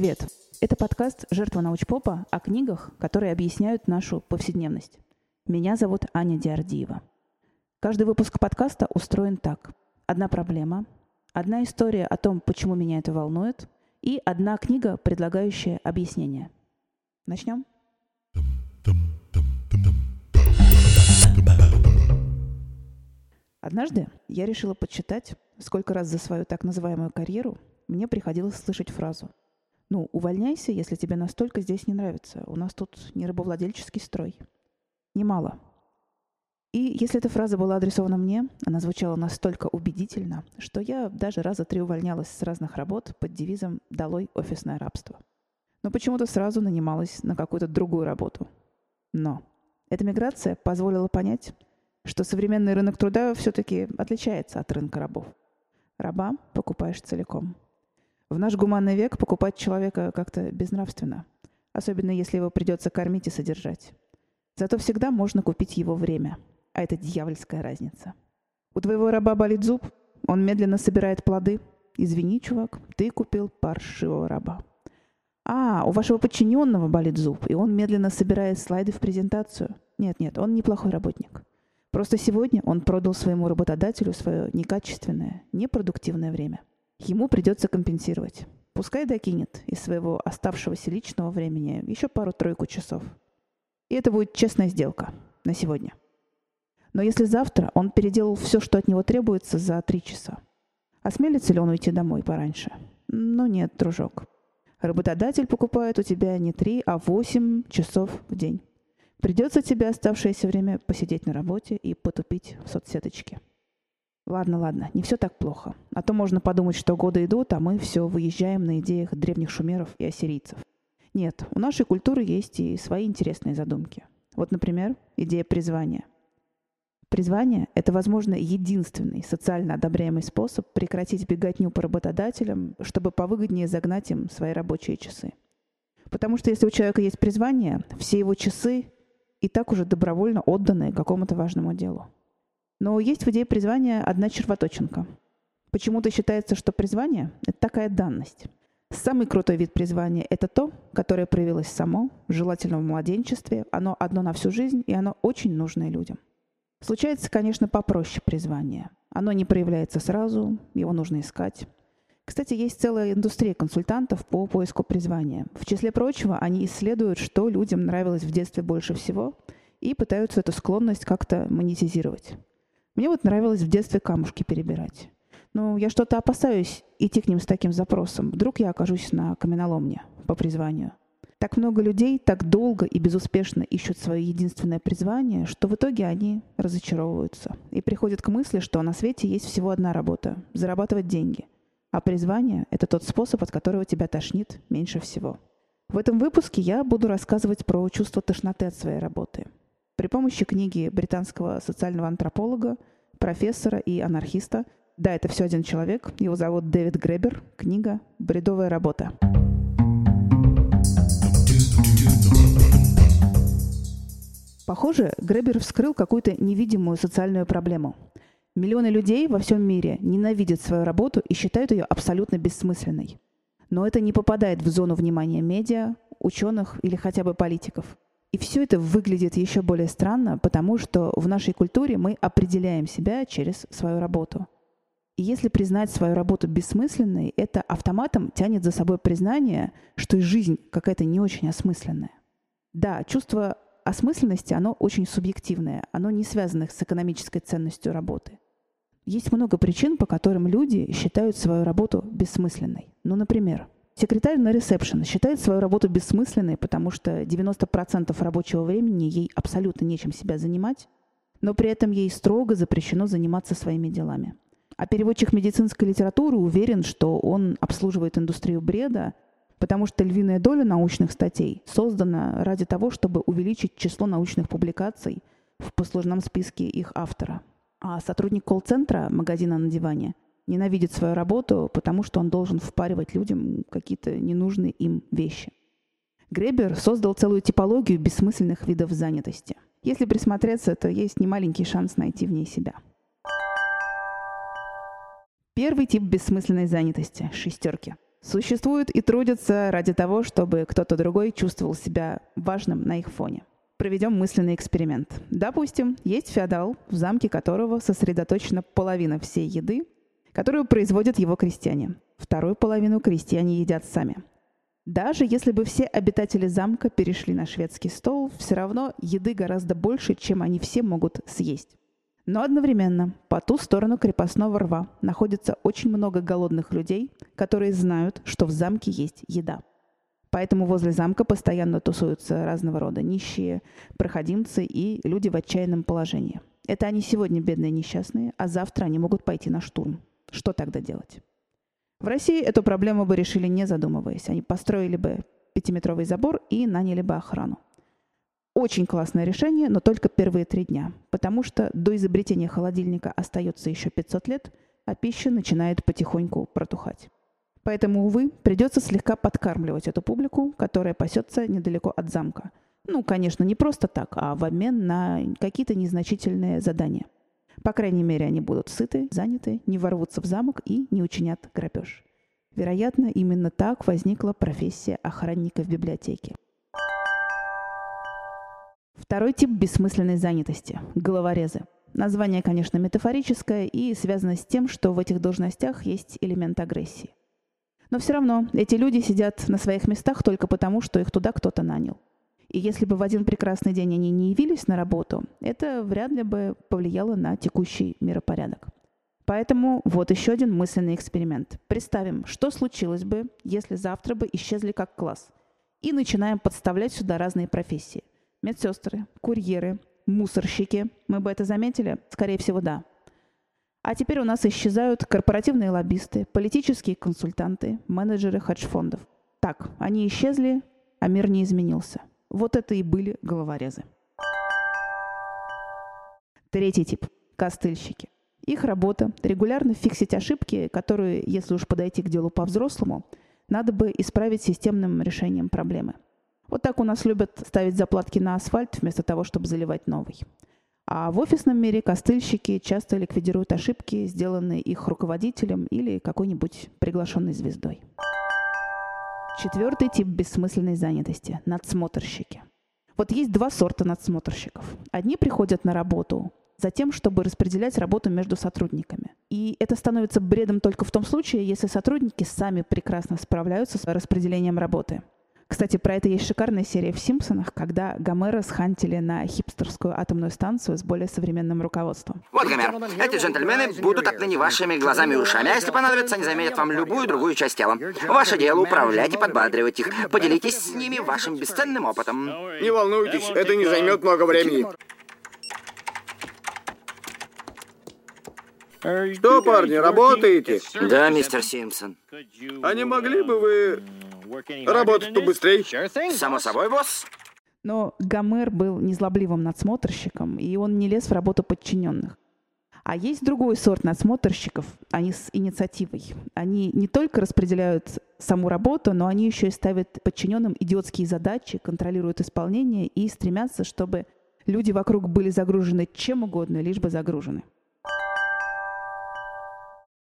Привет! Это подкаст «Жертва научпопа» о книгах, которые объясняют нашу повседневность. Меня зовут Аня Диардиева. Каждый выпуск подкаста устроен так. Одна проблема, одна история о том, почему меня это волнует, и одна книга, предлагающая объяснение. Начнем? Однажды я решила подсчитать, сколько раз за свою так называемую карьеру мне приходилось слышать фразу «Ну, увольняйся, если тебе настолько здесь не нравится. У нас тут не рабовладельческий строй». Немало. И если эта фраза была адресована мне, она звучала настолько убедительно, что я даже раза три увольнялась с разных работ под девизом «Долой офисное рабство». Но почему-то сразу нанималась на какую-то другую работу. Но эта миграция позволила понять, что современный рынок труда все-таки отличается от рынка рабов. Раба покупаешь целиком. В наш гуманный век покупать человека как-то безнравственно, особенно если его придется кормить и содержать. Зато всегда можно купить его время, а это дьявольская разница. У твоего раба болит зуб, он медленно собирает плоды. Извини, чувак, ты купил паршивого раба. А, у вашего подчиненного болит зуб, и он медленно собирает слайды в презентацию. Нет-нет, он неплохой работник. Просто сегодня он продал своему работодателю свое некачественное, непродуктивное время. Ему придется компенсировать. Пускай докинет из своего оставшегося личного времени еще пару-тройку часов. И это будет честная сделка на сегодня. Но если завтра он переделал все, что от него требуется, за три часа, осмелится ли он уйти домой пораньше? Ну нет, дружок. Работодатель покупает у тебя не три, а восемь часов в день. Придется тебе оставшееся время посидеть на работе и потупить в соцсеточке. Ладно, ладно, не все так плохо. А то можно подумать, что годы идут, а мы все выезжаем на идеях древних шумеров и ассирийцев. Нет, у нашей культуры есть и свои интересные задумки. Вот, например, идея призвания. Призвание – это, возможно, единственный социально одобряемый способ прекратить беготню по работодателям, чтобы повыгоднее загнать им свои рабочие часы. Потому что если у человека есть призвание, все его часы и так уже добровольно отданные какому-то важному делу. Но есть в идее призвания одна червоточинка. Почему-то считается, что призвание — это такая данность. Самый крутой вид призвания — это то, которое проявилось само, желательно в младенчестве, оно одно на всю жизнь, и оно очень нужное людям. Случается, конечно, попроще призвание. Оно не проявляется сразу, его нужно искать. Кстати, есть целая индустрия консультантов по поиску призвания. В числе прочего, они исследуют, что людям нравилось в детстве больше всего, и пытаются эту склонность как-то монетизировать. Мне вот нравилось в детстве камушки перебирать. Но я что-то опасаюсь идти к ним с таким запросом. Вдруг я окажусь на каменоломне по призванию. Так много людей так долго и безуспешно ищут свое единственное призвание, что в итоге они разочаровываются и приходят к мысли, что на свете есть всего одна работа – зарабатывать деньги – а призвание – это тот способ, от которого тебя тошнит меньше всего. В этом выпуске я буду рассказывать про чувство тошноты от своей работы. При помощи книги британского социального антрополога, профессора и анархиста, да, это все один человек, его зовут Дэвид Гребер, книга «Бредовая работа». Похоже, Гребер вскрыл какую-то невидимую социальную проблему – Миллионы людей во всем мире ненавидят свою работу и считают ее абсолютно бессмысленной. Но это не попадает в зону внимания медиа, ученых или хотя бы политиков. И все это выглядит еще более странно, потому что в нашей культуре мы определяем себя через свою работу. И если признать свою работу бессмысленной, это автоматом тянет за собой признание, что и жизнь какая-то не очень осмысленная. Да, чувство осмысленности, оно очень субъективное, оно не связано с экономической ценностью работы. Есть много причин, по которым люди считают свою работу бессмысленной. Ну, например, секретарь на ресепшн считает свою работу бессмысленной, потому что 90% рабочего времени ей абсолютно нечем себя занимать, но при этом ей строго запрещено заниматься своими делами. А переводчик медицинской литературы уверен, что он обслуживает индустрию бреда, потому что львиная доля научных статей создана ради того, чтобы увеличить число научных публикаций в послужном списке их автора. А сотрудник колл-центра магазина на диване ненавидит свою работу, потому что он должен впаривать людям какие-то ненужные им вещи. Гребер создал целую типологию бессмысленных видов занятости. Если присмотреться, то есть немаленький шанс найти в ней себя. Первый тип бессмысленной занятости – шестерки – Существуют и трудятся ради того, чтобы кто-то другой чувствовал себя важным на их фоне. Проведем мысленный эксперимент. Допустим, есть феодал, в замке которого сосредоточена половина всей еды, которую производят его крестьяне. Вторую половину крестьяне едят сами. Даже если бы все обитатели замка перешли на шведский стол, все равно еды гораздо больше, чем они все могут съесть. Но одновременно по ту сторону крепостного рва находится очень много голодных людей, которые знают, что в замке есть еда. Поэтому возле замка постоянно тусуются разного рода нищие, проходимцы и люди в отчаянном положении. Это они сегодня бедные несчастные, а завтра они могут пойти на штурм. Что тогда делать? В России эту проблему бы решили не задумываясь. Они построили бы пятиметровый забор и наняли бы охрану. Очень классное решение, но только первые три дня, потому что до изобретения холодильника остается еще 500 лет, а пища начинает потихоньку протухать. Поэтому, увы, придется слегка подкармливать эту публику, которая пасется недалеко от замка. Ну, конечно, не просто так, а в обмен на какие-то незначительные задания. По крайней мере, они будут сыты, заняты, не ворвутся в замок и не учинят грабеж. Вероятно, именно так возникла профессия охранника в библиотеке. Второй тип бессмысленной занятости – головорезы. Название, конечно, метафорическое и связано с тем, что в этих должностях есть элемент агрессии. Но все равно эти люди сидят на своих местах только потому, что их туда кто-то нанял. И если бы в один прекрасный день они не явились на работу, это вряд ли бы повлияло на текущий миропорядок. Поэтому вот еще один мысленный эксперимент. Представим, что случилось бы, если завтра бы исчезли как класс. И начинаем подставлять сюда разные профессии медсестры, курьеры, мусорщики. Мы бы это заметили? Скорее всего, да. А теперь у нас исчезают корпоративные лоббисты, политические консультанты, менеджеры хедж-фондов. Так, они исчезли, а мир не изменился. Вот это и были головорезы. Третий тип – костыльщики. Их работа – регулярно фиксить ошибки, которые, если уж подойти к делу по-взрослому, надо бы исправить системным решением проблемы – вот так у нас любят ставить заплатки на асфальт вместо того, чтобы заливать новый. А в офисном мире костыльщики часто ликвидируют ошибки, сделанные их руководителем или какой-нибудь приглашенной звездой. Четвертый тип бессмысленной занятости – надсмотрщики. Вот есть два сорта надсмотрщиков. Одни приходят на работу за тем, чтобы распределять работу между сотрудниками. И это становится бредом только в том случае, если сотрудники сами прекрасно справляются с распределением работы – кстати, про это есть шикарная серия в «Симпсонах», когда Гомера схантили на хипстерскую атомную станцию с более современным руководством. Вот, Гомер, эти джентльмены будут отныне вашими глазами и ушами, а если понадобится, они заменят вам любую другую часть тела. Ваше дело управлять и подбадривать их. Поделитесь с ними вашим бесценным опытом. Не волнуйтесь, это не займет много времени. Что, парни, работаете? Да, мистер Симпсон. А не могли бы вы Работать побыстрее. Само собой, босс. Но Гомер был незлобливым надсмотрщиком, и он не лез в работу подчиненных. А есть другой сорт надсмотрщиков, они с инициативой. Они не только распределяют саму работу, но они еще и ставят подчиненным идиотские задачи, контролируют исполнение и стремятся, чтобы люди вокруг были загружены чем угодно, лишь бы загружены.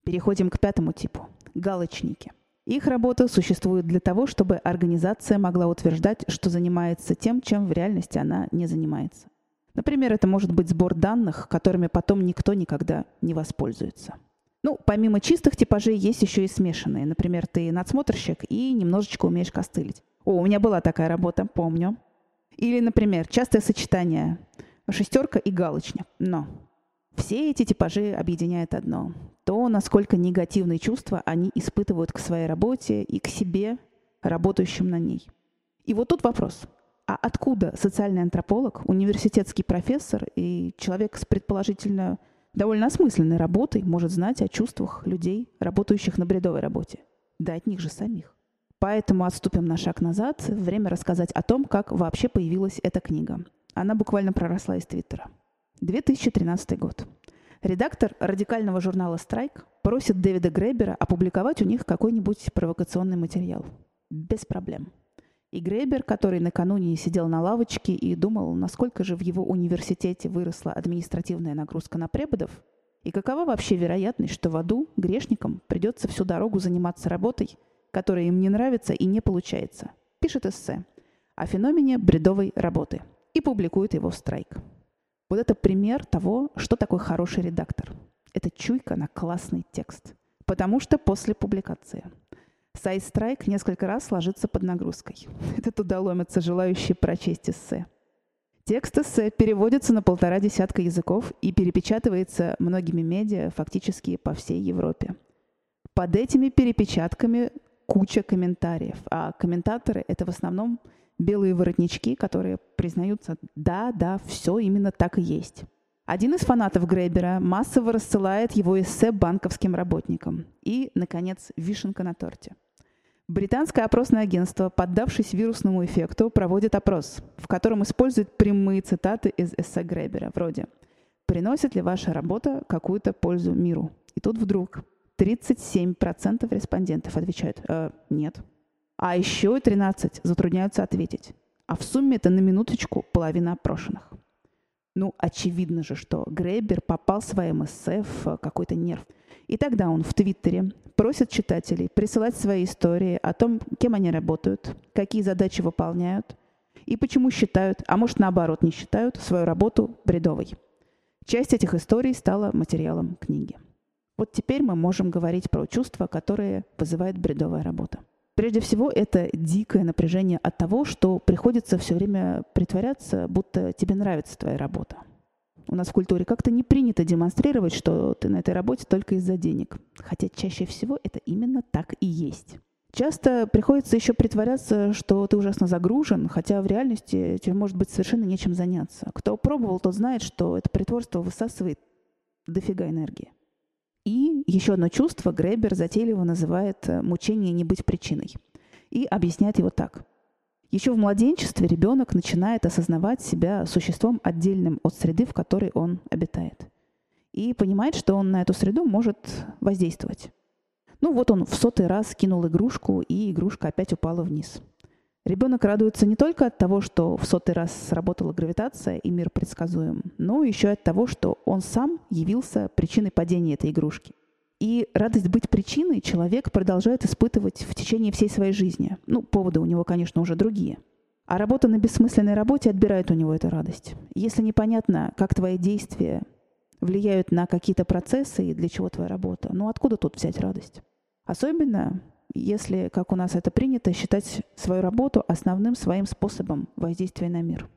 Переходим к пятому типу – галочники – их работа существует для того, чтобы организация могла утверждать, что занимается тем, чем в реальности она не занимается. Например, это может быть сбор данных, которыми потом никто никогда не воспользуется. Ну, помимо чистых типажей есть еще и смешанные. Например, ты надсмотрщик и немножечко умеешь костылить. О, у меня была такая работа, помню. Или, например, частое сочетание шестерка и галочник. Но все эти типажи объединяет одно то, насколько негативные чувства они испытывают к своей работе и к себе, работающим на ней. И вот тут вопрос. А откуда социальный антрополог, университетский профессор и человек с предположительно довольно осмысленной работой может знать о чувствах людей, работающих на бредовой работе? Да от них же самих. Поэтому отступим на шаг назад. Время рассказать о том, как вообще появилась эта книга. Она буквально проросла из Твиттера. 2013 год. Редактор радикального журнала «Страйк» просит Дэвида Грейбера опубликовать у них какой-нибудь провокационный материал. Без проблем. И Грейбер, который накануне сидел на лавочке и думал, насколько же в его университете выросла административная нагрузка на преподов, и какова вообще вероятность, что в аду грешникам придется всю дорогу заниматься работой, которое им не нравится и не получается. Пишет эссе о феномене бредовой работы и публикует его в страйк. Вот это пример того, что такое хороший редактор. Это чуйка на классный текст. Потому что после публикации сайт страйк несколько раз ложится под нагрузкой. Это туда ломятся желающие прочесть эссе. Текст эссе переводится на полтора десятка языков и перепечатывается многими медиа фактически по всей Европе. Под этими перепечатками куча комментариев, а комментаторы — это в основном белые воротнички, которые признаются, да, да, все именно так и есть. Один из фанатов Грейбера массово рассылает его эссе банковским работникам. И, наконец, вишенка на торте. Британское опросное агентство, поддавшись вирусному эффекту, проводит опрос, в котором используют прямые цитаты из эссе Грейбера, вроде «Приносит ли ваша работа какую-то пользу миру?» И тут вдруг 37% респондентов отвечают э, «нет». А еще 13 затрудняются ответить. А в сумме это на минуточку половина опрошенных. Ну, очевидно же, что Грейбер попал своим эссе в какой-то нерв. И тогда он в Твиттере просит читателей присылать свои истории о том, кем они работают, какие задачи выполняют и почему считают, а может наоборот не считают, свою работу бредовой. Часть этих историй стала материалом книги. Вот теперь мы можем говорить про чувства, которые вызывает бредовая работа. Прежде всего, это дикое напряжение от того, что приходится все время притворяться, будто тебе нравится твоя работа. У нас в культуре как-то не принято демонстрировать, что ты на этой работе только из-за денег. Хотя чаще всего это именно так и есть. Часто приходится еще притворяться, что ты ужасно загружен, хотя в реальности тебе может быть совершенно нечем заняться. Кто пробовал, тот знает, что это притворство высасывает дофига энергии. И еще одно чувство Гребер затейливо называет э, мучение не быть причиной. И объясняет его так. Еще в младенчестве ребенок начинает осознавать себя существом отдельным от среды, в которой он обитает. И понимает, что он на эту среду может воздействовать. Ну вот он в сотый раз кинул игрушку, и игрушка опять упала вниз. Ребенок радуется не только от того, что в сотый раз сработала гравитация и мир предсказуем, но еще от того, что он сам явился причиной падения этой игрушки. И радость быть причиной человек продолжает испытывать в течение всей своей жизни. Ну, поводы у него, конечно, уже другие. А работа на бессмысленной работе отбирает у него эту радость. Если непонятно, как твои действия влияют на какие-то процессы и для чего твоя работа, ну откуда тут взять радость? Особенно если, как у нас это принято, считать свою работу основным своим способом воздействия на мир.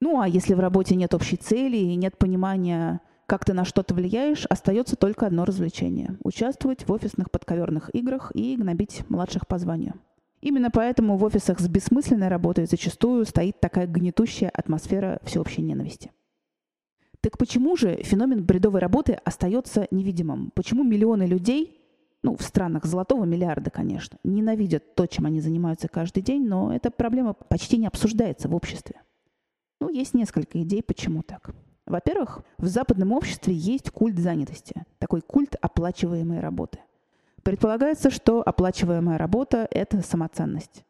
Ну а если в работе нет общей цели и нет понимания, как ты на что-то влияешь, остается только одно развлечение – участвовать в офисных подковерных играх и гнобить младших по званию. Именно поэтому в офисах с бессмысленной работой зачастую стоит такая гнетущая атмосфера всеобщей ненависти. Так почему же феномен бредовой работы остается невидимым? Почему миллионы людей ну, в странах золотого миллиарда, конечно, ненавидят то, чем они занимаются каждый день, но эта проблема почти не обсуждается в обществе. Ну, есть несколько идей, почему так. Во-первых, в западном обществе есть культ занятости, такой культ оплачиваемой работы. Предполагается, что оплачиваемая работа – это самоценность.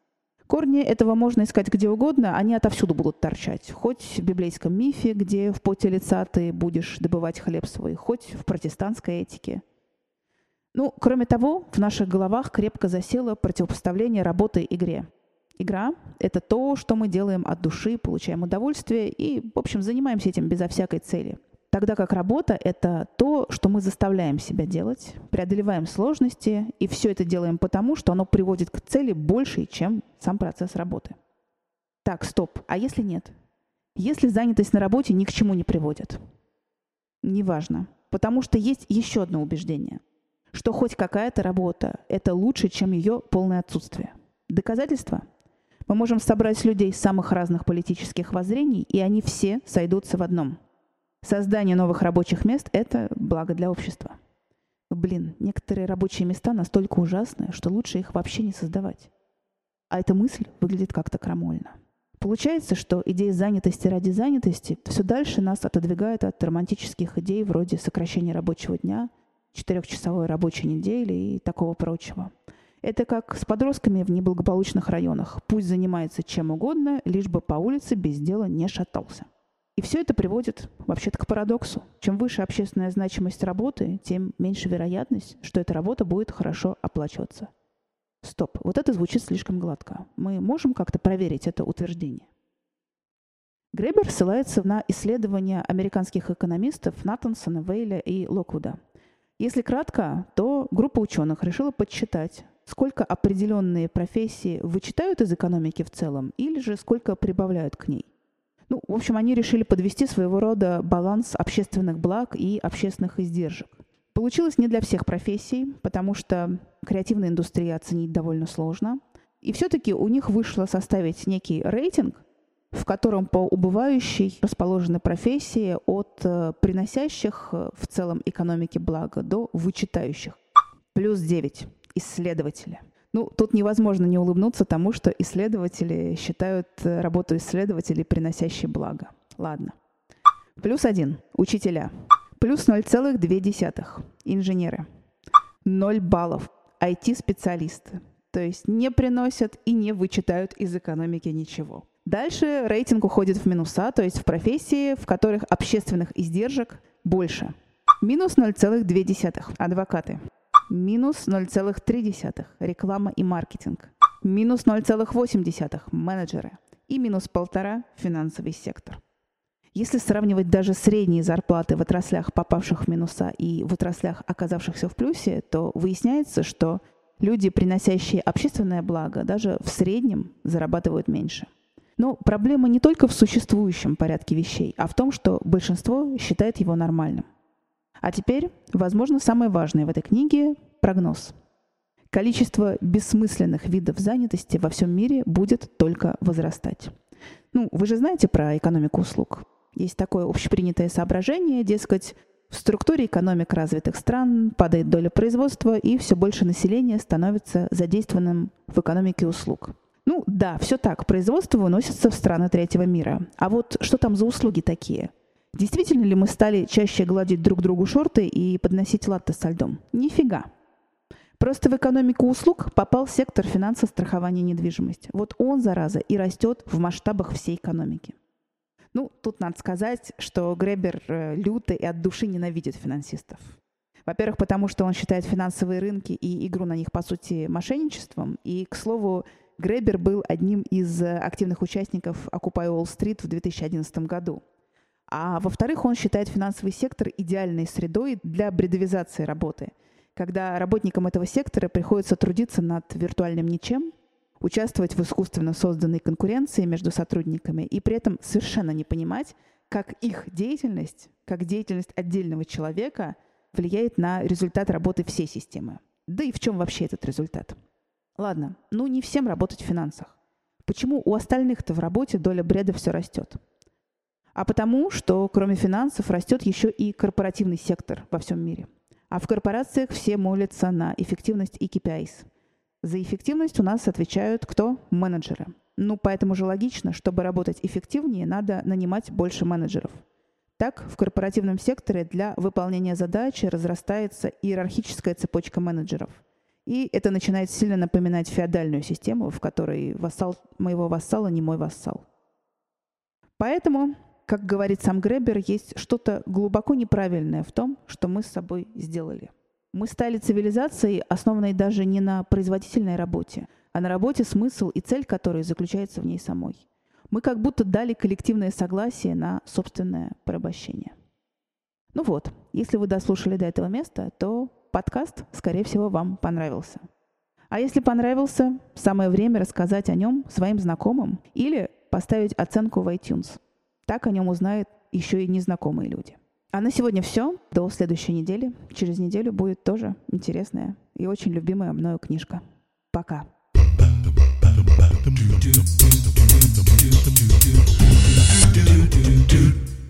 Корни этого можно искать где угодно, они отовсюду будут торчать. Хоть в библейском мифе, где в поте лица ты будешь добывать хлеб свой, хоть в протестантской этике – ну, кроме того, в наших головах крепко засело противопоставление работы игре. Игра — это то, что мы делаем от души, получаем удовольствие и, в общем, занимаемся этим безо всякой цели. Тогда как работа — это то, что мы заставляем себя делать, преодолеваем сложности, и все это делаем потому, что оно приводит к цели большей, чем сам процесс работы. Так, стоп. А если нет? Если занятость на работе ни к чему не приводит? Неважно. Потому что есть еще одно убеждение — что хоть какая-то работа – это лучше, чем ее полное отсутствие. Доказательства? Мы можем собрать людей самых разных политических воззрений, и они все сойдутся в одном. Создание новых рабочих мест – это благо для общества. Блин, некоторые рабочие места настолько ужасны, что лучше их вообще не создавать. А эта мысль выглядит как-то крамольно. Получается, что идея занятости ради занятости все дальше нас отодвигает от романтических идей вроде сокращения рабочего дня – четырехчасовой рабочей недели и такого прочего. Это как с подростками в неблагополучных районах. Пусть занимается чем угодно, лишь бы по улице без дела не шатался. И все это приводит вообще-то к парадоксу. Чем выше общественная значимость работы, тем меньше вероятность, что эта работа будет хорошо оплачиваться. Стоп, вот это звучит слишком гладко. Мы можем как-то проверить это утверждение? Гребер ссылается на исследования американских экономистов Натансона, Вейля и Локвуда. Если кратко, то группа ученых решила подсчитать, сколько определенные профессии вычитают из экономики в целом, или же сколько прибавляют к ней. Ну, в общем, они решили подвести своего рода баланс общественных благ и общественных издержек. Получилось не для всех профессий, потому что креативная индустрия оценить довольно сложно. И все-таки у них вышло составить некий рейтинг, в котором по убывающей расположены профессии от э, приносящих э, в целом экономике благо до вычитающих. Плюс 9. Исследователи. Ну, тут невозможно не улыбнуться тому, что исследователи считают э, работу исследователей приносящей благо. Ладно. Плюс один. Учителя. Плюс 0,2. Инженеры. 0 баллов. IT-специалисты. То есть не приносят и не вычитают из экономики ничего. Дальше рейтинг уходит в минуса, то есть в профессии, в которых общественных издержек больше. Минус 0,2. Адвокаты. Минус 0,3. Реклама и маркетинг. Минус 0,8. Менеджеры. И минус 1,5. Финансовый сектор. Если сравнивать даже средние зарплаты в отраслях, попавших в минуса, и в отраслях, оказавшихся в плюсе, то выясняется, что люди, приносящие общественное благо, даже в среднем зарабатывают меньше. Но проблема не только в существующем порядке вещей, а в том, что большинство считает его нормальным. А теперь, возможно, самое важное в этой книге – прогноз. Количество бессмысленных видов занятости во всем мире будет только возрастать. Ну, вы же знаете про экономику услуг. Есть такое общепринятое соображение, дескать, в структуре экономик развитых стран падает доля производства, и все больше населения становится задействованным в экономике услуг. Ну да, все так, производство выносится в страны третьего мира. А вот что там за услуги такие? Действительно ли мы стали чаще гладить друг другу шорты и подносить латте со льдом? Нифига. Просто в экономику услуг попал сектор финансов страхования недвижимости. Вот он, зараза, и растет в масштабах всей экономики. Ну, тут надо сказать, что Гребер э, люто и от души ненавидит финансистов. Во-первых, потому что он считает финансовые рынки и игру на них, по сути, мошенничеством. И, к слову, Гребер был одним из э, активных участников Occupy Wall Street в 2011 году. А во-вторых, он считает финансовый сектор идеальной средой для бредовизации работы, когда работникам этого сектора приходится трудиться над виртуальным ничем – участвовать в искусственно созданной конкуренции между сотрудниками и при этом совершенно не понимать, как их деятельность, как деятельность отдельного человека влияет на результат работы всей системы. Да и в чем вообще этот результат? Ладно, ну не всем работать в финансах. Почему у остальных-то в работе доля бреда все растет? А потому, что кроме финансов растет еще и корпоративный сектор во всем мире. А в корпорациях все молятся на эффективность и KPIs. За эффективность у нас отвечают кто? Менеджеры. Ну, поэтому же логично, чтобы работать эффективнее, надо нанимать больше менеджеров. Так, в корпоративном секторе для выполнения задачи разрастается иерархическая цепочка менеджеров. И это начинает сильно напоминать феодальную систему, в которой вассал моего вассала не мой вассал. Поэтому, как говорит сам Гребер, есть что-то глубоко неправильное в том, что мы с собой сделали – мы стали цивилизацией, основанной даже не на производительной работе, а на работе, смысл и цель которой заключается в ней самой. Мы как будто дали коллективное согласие на собственное порабощение. Ну вот, если вы дослушали до этого места, то Подкаст, скорее всего, вам понравился. А если понравился, самое время рассказать о нем своим знакомым или поставить оценку в iTunes. Так о нем узнают еще и незнакомые люди. А на сегодня все. До следующей недели. Через неделю будет тоже интересная и очень любимая мною книжка. Пока. do do do do do do do do do do do do